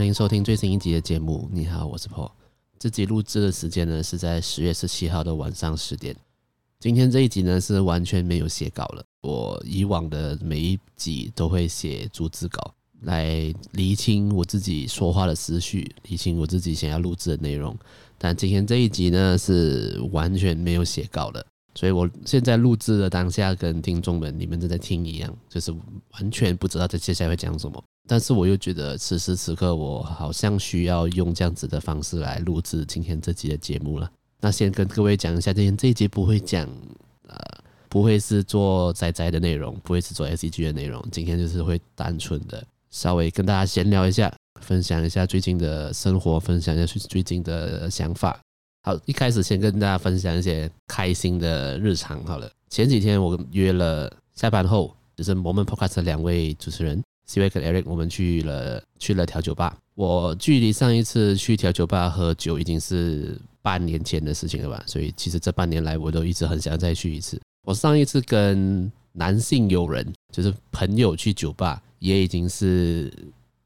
欢迎收听最新一集的节目。你好，我是 Paul。这集录制的时间呢是在十月十七号的晚上十点。今天这一集呢是完全没有写稿了。我以往的每一集都会写逐字稿，来厘清我自己说话的思绪，厘清我自己想要录制的内容。但今天这一集呢是完全没有写稿的，所以我现在录制的当下跟听众们你们正在听一样，就是完全不知道在接下来会讲什么。但是我又觉得此时此刻我好像需要用这样子的方式来录制今天这集的节目了。那先跟各位讲一下，今天这一集不会讲，呃，不会是做仔仔的内容，不会是做 ACG 的内容。今天就是会单纯的稍微跟大家闲聊一下，分享一下最近的生活，分享一下最最近的想法。好，一开始先跟大家分享一些开心的日常。好了，前几天我约了下班后，就是我们 Podcast 两位主持人 Cway 跟 Eric，我们去了去了调酒吧。我距离上一次去调酒吧喝酒已经是。半年前的事情了吧，所以其实这半年来我都一直很想再去一次。我上一次跟男性友人，就是朋友去酒吧，也已经是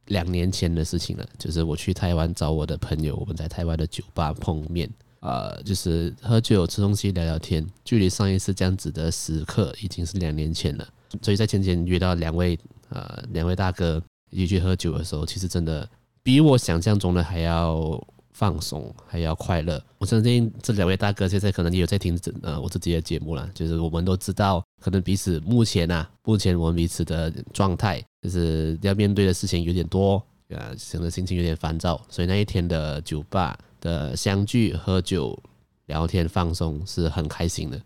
两年前的事情了。就是我去台湾找我的朋友，我们在台湾的酒吧碰面，呃，就是喝酒、吃东西、聊聊天。距离上一次这样子的时刻已经是两年前了。所以在前前约到两位呃两位大哥一起去喝酒的时候，其实真的比我想象中的还要。放松还要快乐，我相信这两位大哥现在可能也有在听呃我自己的节目了。就是我们都知道，可能彼此目前啊，目前我们彼此的状态，就是要面对的事情有点多啊，可能心情有点烦躁，所以那一天的酒吧的相聚、喝酒、聊天、放松是很开心的。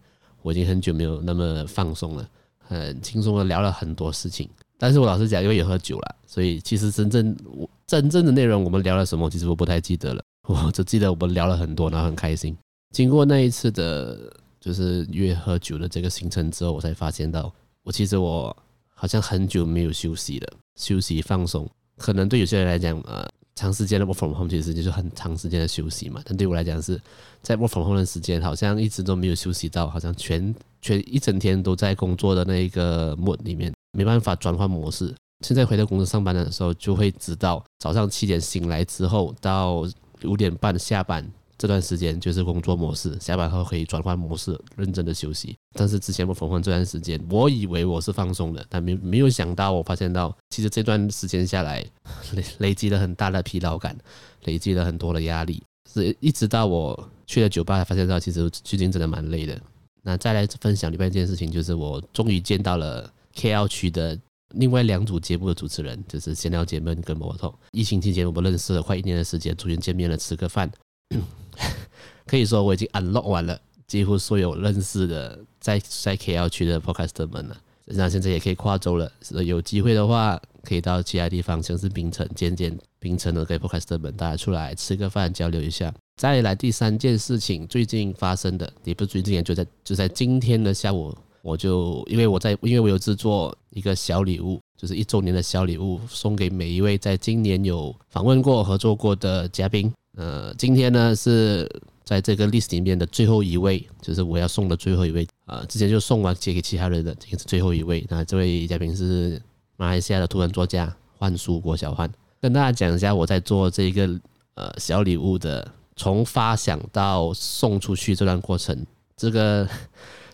我已经很久没有那么放松了，很轻松的聊了很多事情。但是我老实讲，因为也喝酒了，所以其实真正我真正的内容，我们聊了什么，其实我不太记得了。我只记得我们聊了很多，然后很开心。经过那一次的，就是约喝酒的这个行程之后，我才发现到，我其实我好像很久没有休息了，休息放松。可能对有些人来讲，呃，长时间的 work from home 其实就是很长时间的休息嘛。但对我来讲，是在 work from home 的时间，好像一直都没有休息到，好像全全一整天都在工作的那一个 mode 里面，没办法转换模式。现在回到公司上班的时候，就会知道早上七点醒来之后到。五点半下班这段时间就是工作模式，下班后可以转换模式，认真的休息。但是之前我缝缝这段时间，我以为我是放松的，但没没有想到，我发现到其实这段时间下来累累积了很大的疲劳感，累积了很多的压力。是一直到我去了酒吧，才发现到其实最近真的蛮累的。那再来分享另外一件事情，就是我终于见到了 KL 区的。另外两组节目的主持人就是闲聊姐妹跟摩托。疫情期间我们认识了快一年的时间，终于见面了，吃个饭。可以说我已经 unlock 完了几乎所有认识的在在 KL 区的 podcaster 们了。那现在也可以跨州了，有机会的话可以到其他地方，像是槟城见见槟城的各位 podcaster 们，大家出来吃个饭交流一下。再来第三件事情，最近发生的也不是最近，就在就在今天的下午。我就因为我在，因为我有制作一个小礼物，就是一周年的小礼物，送给每一位在今年有访问过、合作过的嘉宾。呃，今天呢是在这个 list 里面的最后一位，就是我要送的最后一位。啊、呃，之前就送完借给其他人的，这个是最后一位。那这位嘉宾是马来西亚的图文作家幻书郭小幻，跟大家讲一下我在做这个呃小礼物的从发想到送出去这段过程，这个。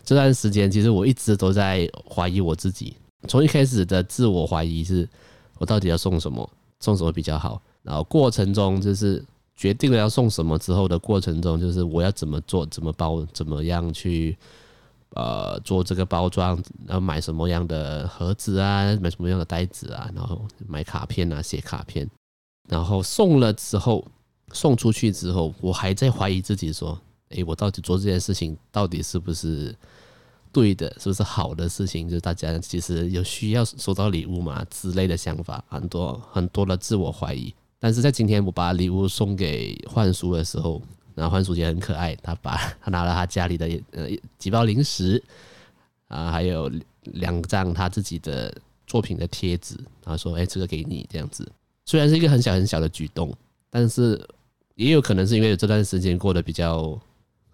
这段时间，其实我一直都在怀疑我自己。从一开始的自我怀疑是，我到底要送什么，送什么比较好。然后过程中，就是决定了要送什么之后的过程中，就是我要怎么做，怎么包，怎么样去呃做这个包装，然后买什么样的盒子啊，买什么样的袋子啊，然后买卡片啊，写卡片。然后送了之后，送出去之后，我还在怀疑自己说。诶，我到底做这件事情到底是不是对的？是不是好的事情？就是大家其实有需要收到礼物嘛之类的想法，很多很多的自我怀疑。但是在今天我把礼物送给幻叔的时候，然后幻叔也很可爱，他把他拿了他家里的呃几包零食啊，还有两张他自己的作品的贴纸，然后说：“哎，这个给你。”这样子，虽然是一个很小很小的举动，但是也有可能是因为这段时间过得比较。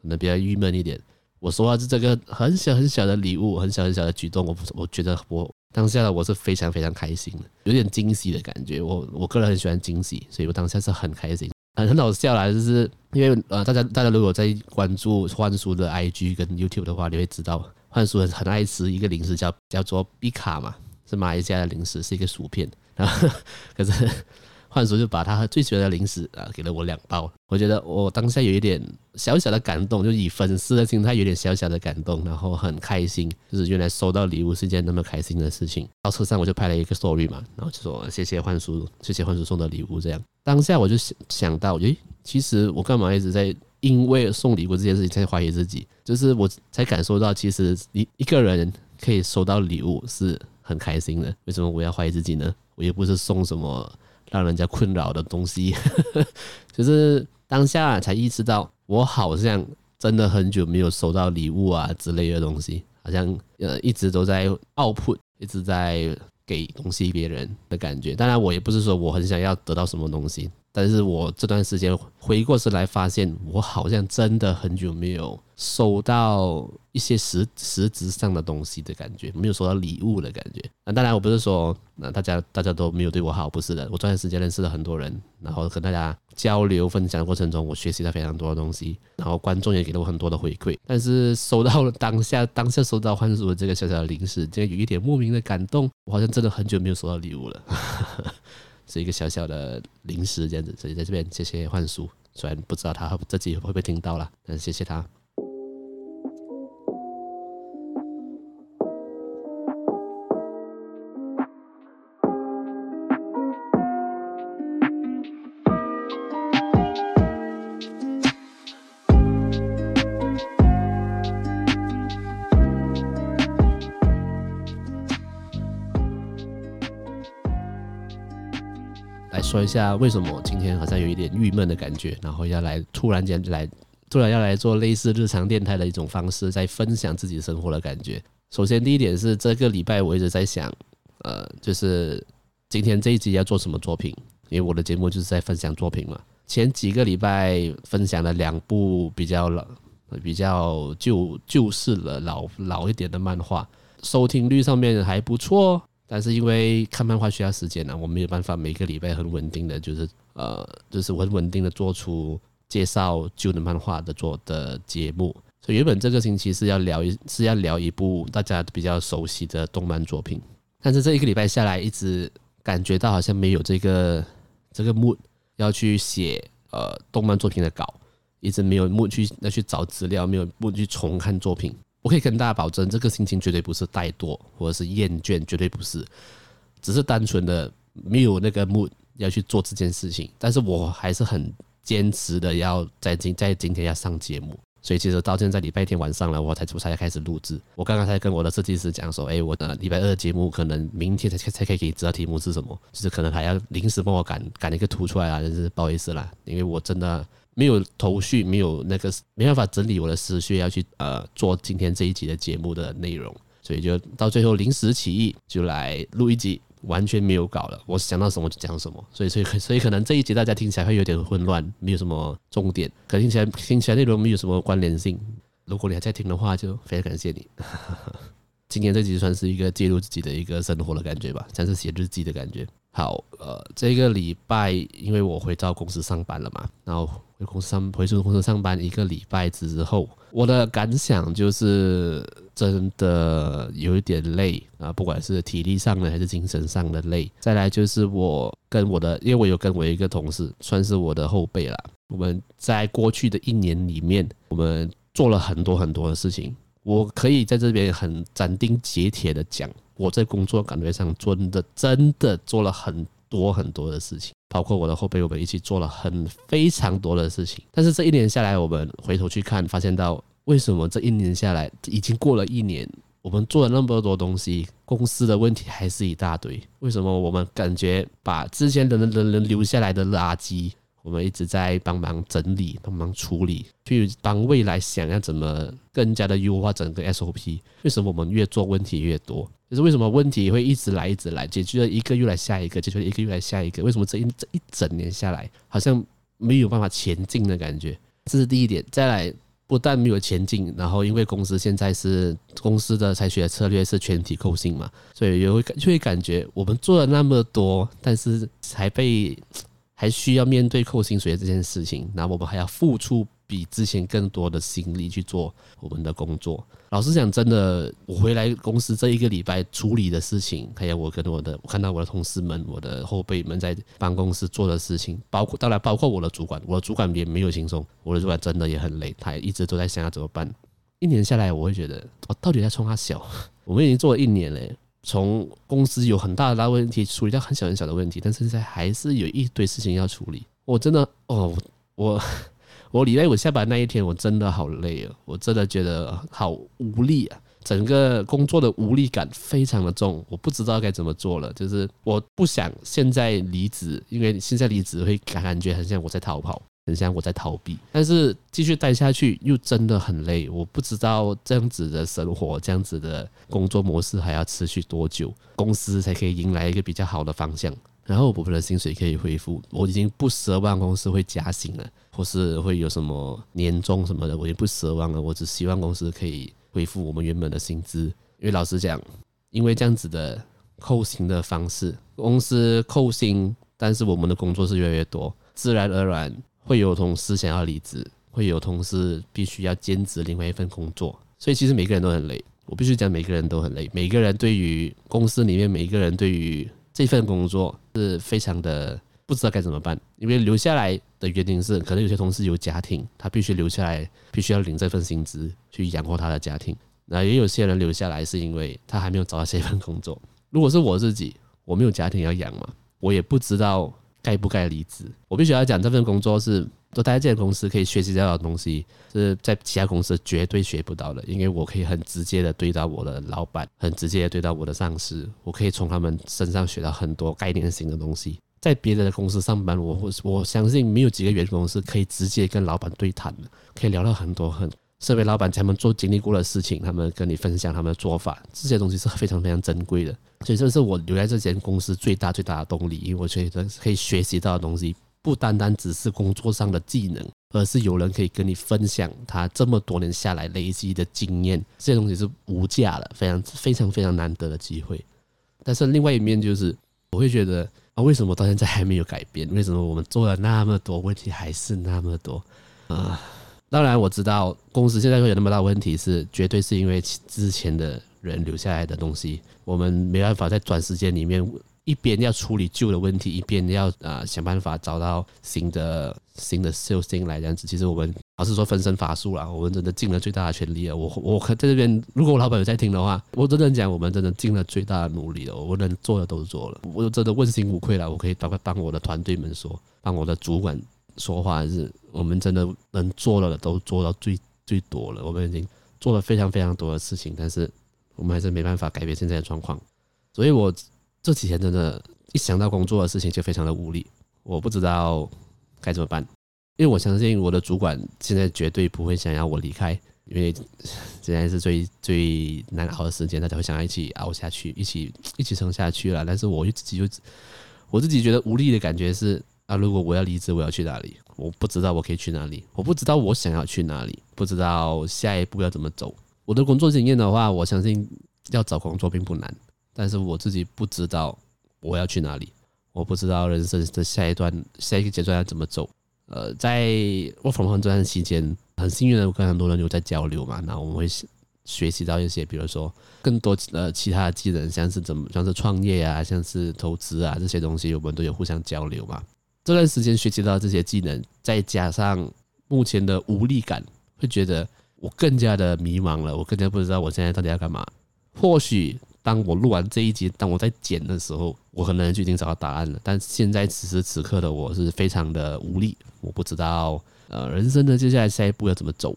可能比较郁闷一点。我说话是这个很小很小的礼物，很小很小的举动，我我觉得我当下的我是非常非常开心的，有点惊喜的感觉。我我个人很喜欢惊喜，所以我当下是很开心，很很好笑啦。就是因为呃，大家大家如果在关注幻书的 IG 跟 YouTube 的话，你会知道幻书很很爱吃一个零食叫叫做比卡嘛，是马来西亚的零食，是一个薯片。然后 可是。幻叔就把他最喜欢的零食啊给了我两包，我觉得我当下有一点小小的感动，就以粉丝的心态有点小小的感动，然后很开心，就是原来收到礼物是一件那么开心的事情。到车上我就拍了一个 story 嘛，然后就说谢谢幻叔，谢谢幻叔送的礼物。这样当下我就想想到，诶，其实我干嘛一直在因为送礼物这件事情在怀疑自己？就是我才感受到，其实一一个人可以收到礼物是很开心的。为什么我要怀疑自己呢？我又不是送什么。让人家困扰的东西，就是当下才意识到，我好像真的很久没有收到礼物啊之类的东西，好像呃一直都在 output，一直在给东西别人的感觉。当然，我也不是说我很想要得到什么东西。但是我这段时间回过神来，发现我好像真的很久没有收到一些实实质上的东西的感觉，没有收到礼物的感觉。那当然，我不是说那大家大家都没有对我好，不是的。我这段时间认识了很多人，然后跟大家交流分享的过程中，我学习了非常多的东西，然后观众也给了我很多的回馈。但是收到了当下当下收到幻叔的这个小小的零食，就有一点莫名的感动。我好像真的很久没有收到礼物了。是一个小小的零食这样子，所以在这边谢谢幻叔，虽然不知道他这集会不会听到了，但是谢谢他。说一下为什么今天好像有一点郁闷的感觉，然后要来突然间来，突然要来做类似日常电台的一种方式，在分享自己生活的感觉。首先第一点是这个礼拜我一直在想，呃，就是今天这一集要做什么作品，因为我的节目就是在分享作品嘛。前几个礼拜分享了两部比较老、比较旧旧式的老老一点的漫画，收听率上面还不错。但是因为看漫画需要时间呢，我没有办法每个礼拜很稳定的就是呃，就是很稳定的做出介绍旧的漫画的做的节目。所以原本这个星期是要聊一是要聊一部大家比较熟悉的动漫作品，但是这一个礼拜下来，一直感觉到好像没有这个这个 mood 要去写呃动漫作品的稿，一直没有 mood 去要去找资料，没有 mood 去重看作品。我可以跟大家保证，这个心情绝对不是怠惰或者是厌倦，绝对不是，只是单纯的没有那个 mood 要去做这件事情。但是我还是很坚持的要在今在今天要上节目，所以其实到现在礼拜天晚上了，我才我才开始录制。我刚刚才跟我的设计师讲说，哎，我的礼拜二的节目可能明天才才可以知道题目是什么，就是可能还要临时帮我赶赶一个图出来啊，就是不好意思啦，因为我真的。没有头绪，没有那个没办法整理我的思绪，要去呃做今天这一集的节目的内容，所以就到最后临时起意就来录一集，完全没有稿了，我想到什么就讲什么，所以所以 所以可能这一集大家听起来会有点混乱，没有什么重点，可听起来听起来内容没有什么关联性。如果你还在听的话，就非常感谢你。今天这集算是一个记录自己的一个生活的感觉吧，像是写日记的感觉。好，呃，这个礼拜因为我回到公司上班了嘛，然后公司上回去公司上班一个礼拜之后，我的感想就是真的有一点累啊，不管是体力上的还是精神上的累。再来就是我跟我的，因为我有跟我一个同事，算是我的后辈啦。我们在过去的一年里面，我们做了很多很多的事情，我可以在这边很斩钉截铁的讲。我在工作岗位上真的真的做了很多很多的事情，包括我的后辈，我们一起做了很非常多的事情。但是这一年下来，我们回头去看，发现到为什么这一年下来已经过了一年，我们做了那么多东西，公司的问题还是一大堆。为什么我们感觉把之前的人人留下来的垃圾？我们一直在帮忙整理、帮忙处理，去帮未来想要怎么更加的优化整个 SOP。为什么我们越做问题越多？就是为什么问题会一直来、一直来，解决了一个又来下一个，解决了一个又来下一个？为什么这一这一整年下来，好像没有办法前进的感觉？这是第一点。再来，不但没有前进，然后因为公司现在是公司的采取的策略是全体扣薪嘛，所以也会就会感觉我们做了那么多，但是才被还需要面对扣薪水这件事情，那我们还要付出。比之前更多的心力去做我们的工作。老实讲，真的，我回来公司这一个礼拜处理的事情，还有我跟我的，我看到我的同事们、我的后辈们在办公室做的事情，包括当然包括我的主管，我的主管也没有轻松，我的主管真的也很累，他一直都在想要怎么办。一年下来，我会觉得我到底在冲他小？我们已经做了一年了，从公司有很大的大问题处理到很小很小的问题，但是现在还是有一堆事情要处理。我真的 哦，我。我礼拜五下班那一天，我真的好累啊！我真的觉得好无力啊，整个工作的无力感非常的重，我不知道该怎么做了。就是我不想现在离职，因为现在离职会感觉很像我在逃跑，很像我在逃避。但是继续待下去又真的很累，我不知道这样子的生活，这样子的工作模式还要持续多久，公司才可以迎来一个比较好的方向。然后我们的薪水可以恢复，我已经不奢望公司会加薪了，或是会有什么年终什么的，我也不奢望了。我只希望公司可以恢复我们原本的薪资。因为老实讲，因为这样子的扣薪的方式，公司扣薪，但是我们的工作是越来越多，自然而然会有同事想要离职，会有同事必须要兼职另外一份工作，所以其实每个人都很累。我必须讲，每个人都很累，每个人对于公司里面每一个人对于。这份工作是非常的不知道该怎么办，因为留下来的原因是，可能有些同事有家庭，他必须留下来，必须要领这份薪资去养活他的家庭。那也有些人留下来是因为他还没有找到下一份工作。如果是我自己，我没有家庭要养嘛，我也不知道该不该离职。我必须要讲，这份工作是都待在这间公司可以学习到的东西，是在其他公司绝对学不到的。因为我可以很直接的对到我的老板，很直接的对到我的上司，我可以从他们身上学到很多概念性的东西。在别的公司上班，我我相信没有几个员工是可以直接跟老板对谈的，可以聊到很多很身为老板他们做经历过的事情，他们跟你分享他们的做法，这些东西是非常非常珍贵的。所以这是我留在这间公司最大最大的动力，因为我觉得可以学习到的东西。不单单只是工作上的技能，而是有人可以跟你分享他这么多年下来累积的经验，这些东西是无价的，非常非常非常难得的机会。但是另外一面就是，我会觉得啊，为什么到现在还没有改变？为什么我们做了那么多问题还是那么多啊？当然我知道公司现在会有那么大问题，是绝对是因为之前的人留下来的东西，我们没办法在短时间里面。一边要处理旧的问题，一边要啊想办法找到新的新的 sales 进来这样子。其实我们老实说分身乏术了，我们真的尽了最大的全力了。我我可在这边，如果我老板有在听的话，我真的讲，我们真的尽了最大的努力了。我能做的都做了，我真的问心无愧了。我可以当当我的团队们说，当我的主管说话，是我们真的能做到的都做到最最多了。我们已经做了非常非常多的事情，但是我们还是没办法改变现在的状况，所以我。这几天真的，一想到工作的事情就非常的无力，我不知道该怎么办，因为我相信我的主管现在绝对不会想要我离开，因为现在是最最难熬的时间，大家会想要一起熬下去，一起一起撑下去了。但是我自己就我自己觉得无力的感觉是啊，如果我要离职，我要去哪里？我不知道我可以去哪里，我不知道我想要去哪里，不知道下一步要怎么走。我的工作经验的话，我相信要找工作并不难。但是我自己不知道我要去哪里，我不知道人生的下一段、下一个阶段要怎么走。呃，在 work from home 这段期间，很幸运的我跟很多人有在交流嘛，那我们会学习到一些，比如说更多呃其他的技能，像是怎么像是创业啊，像是投资啊这些东西，我们都有互相交流嘛。这段时间学习到这些技能，再加上目前的无力感，会觉得我更加的迷茫了，我更加不知道我现在到底要干嘛。或许。当我录完这一集，当我在剪的时候，我可能就已经找到答案了。但现在此时此刻的我是非常的无力，我不知道呃人生的接下来下一步要怎么走。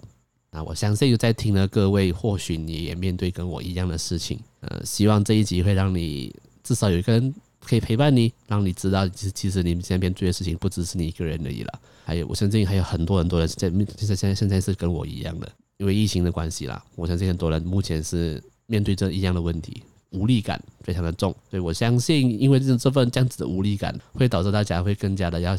那我相信在听的各位，或许你也面对跟我一样的事情。呃，希望这一集会让你至少有一个人可以陪伴你，让你知道其实其实你现在面对的事情不只是你一个人而已了。还有，我相信还有很多很多人在现在现在现在是跟我一样的，因为疫情的关系啦。我相信很多人目前是面对着一样的问题。无力感非常的重，所以我相信，因为这这份这样子的无力感，会导致大家会更加的要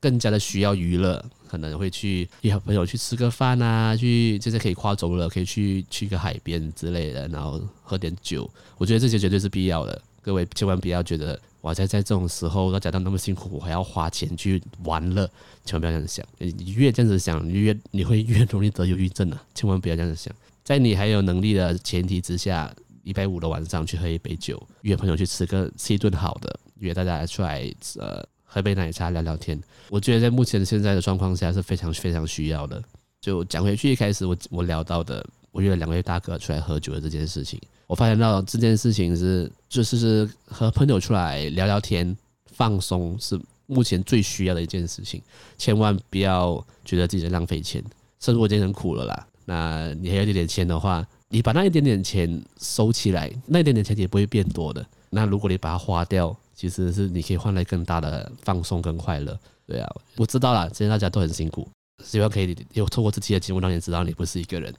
更加的需要娱乐，可能会去约朋友去吃个饭啊，去就是可以跨州了，可以去去个海边之类的，然后喝点酒。我觉得这些绝对是必要的。各位千万不要觉得哇，在在这种时候大家都那么辛苦，我还要花钱去玩乐，千万不要这样想。你越这样子想，你越你会越容易得忧郁症啊！千万不要这样子想。在你还有能力的前提之下，礼拜五的晚上去喝一杯酒，约朋友去吃个吃一顿好的，约大家出来呃喝杯奶茶聊聊天。我觉得在目前现在的状况下是非常非常需要的。就讲回去一开始我我聊到的，我约了两位大哥出来喝酒的这件事情，我发现到这件事情是就是是和朋友出来聊聊天放松是目前最需要的一件事情，千万不要觉得自己在浪费钱，生活已经很苦了啦。那你还有一点点钱的话，你把那一点点钱收起来，那一点点钱也不会变多的。那如果你把它花掉，其实是你可以换来更大的放松跟快乐。对啊，我知道了，今天大家都很辛苦，希望可以有透过这期的节目让你知道你不是一个人。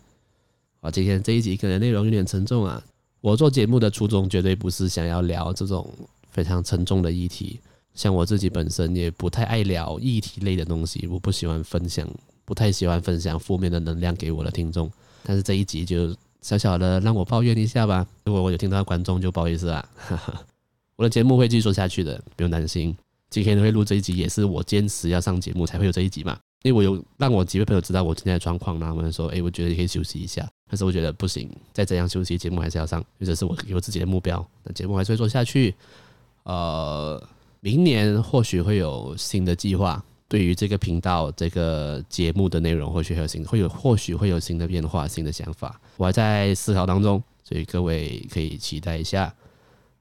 啊，今天这一集可能内容有点沉重啊。我做节目的初衷绝对不是想要聊这种非常沉重的议题，像我自己本身也不太爱聊议题类的东西，我不喜欢分享。不太喜欢分享负面的能量给我的听众，但是这一集就小小的让我抱怨一下吧。如果我有听到观众，就不好意思啊。我的节目会继续下去的，不用担心。今天会录这一集，也是我坚持要上节目才会有这一集嘛。因为我有让我几位朋友知道我今天的状况，然后他们说：“哎，我觉得你可以休息一下。”但是我觉得不行，再这样休息，节目还是要上，因为这是我给我自己的目标。那节目还是会做下去。呃，明年或许会有新的计划。对于这个频道、这个节目的内容，或许会有新，会有或许会有新的变化、新的想法，我还在思考当中，所以各位可以期待一下。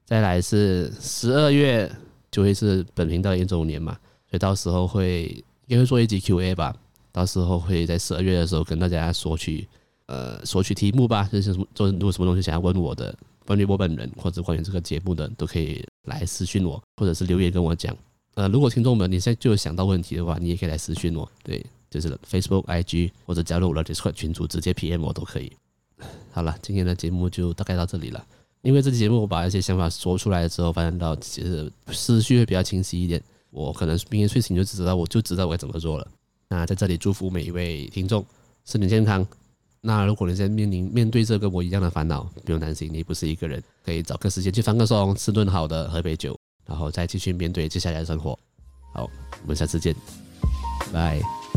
再来是十二月就会是本频道的一周年嘛，所以到时候会应该会做一集 Q&A 吧，到时候会在十二月的时候跟大家索取呃索取题目吧，就是做如果什么东西想要问我的，关于我本人或者关于这个节目的，都可以来私信我，或者是留言跟我讲。呃，如果听众们你现在就有想到问题的话，你也可以来私信我，对，就是 Facebook、IG 或者加入我的 Discord 群组，直接 PM 我都可以。好了，今天的节目就大概到这里了。因为这期节目我把一些想法说出来之后，发现到其实思绪会比较清晰一点。我可能明天睡醒就知道，我就知道我该怎么做了。那在这里祝福每一位听众身体健康。那如果你在面临面对这个我一样的烦恼，不用担心，你不是一个人，可以找个时间去放个松，吃顿好的，喝杯酒。然后再继续面对接下来的生活。好，我们下次见，拜。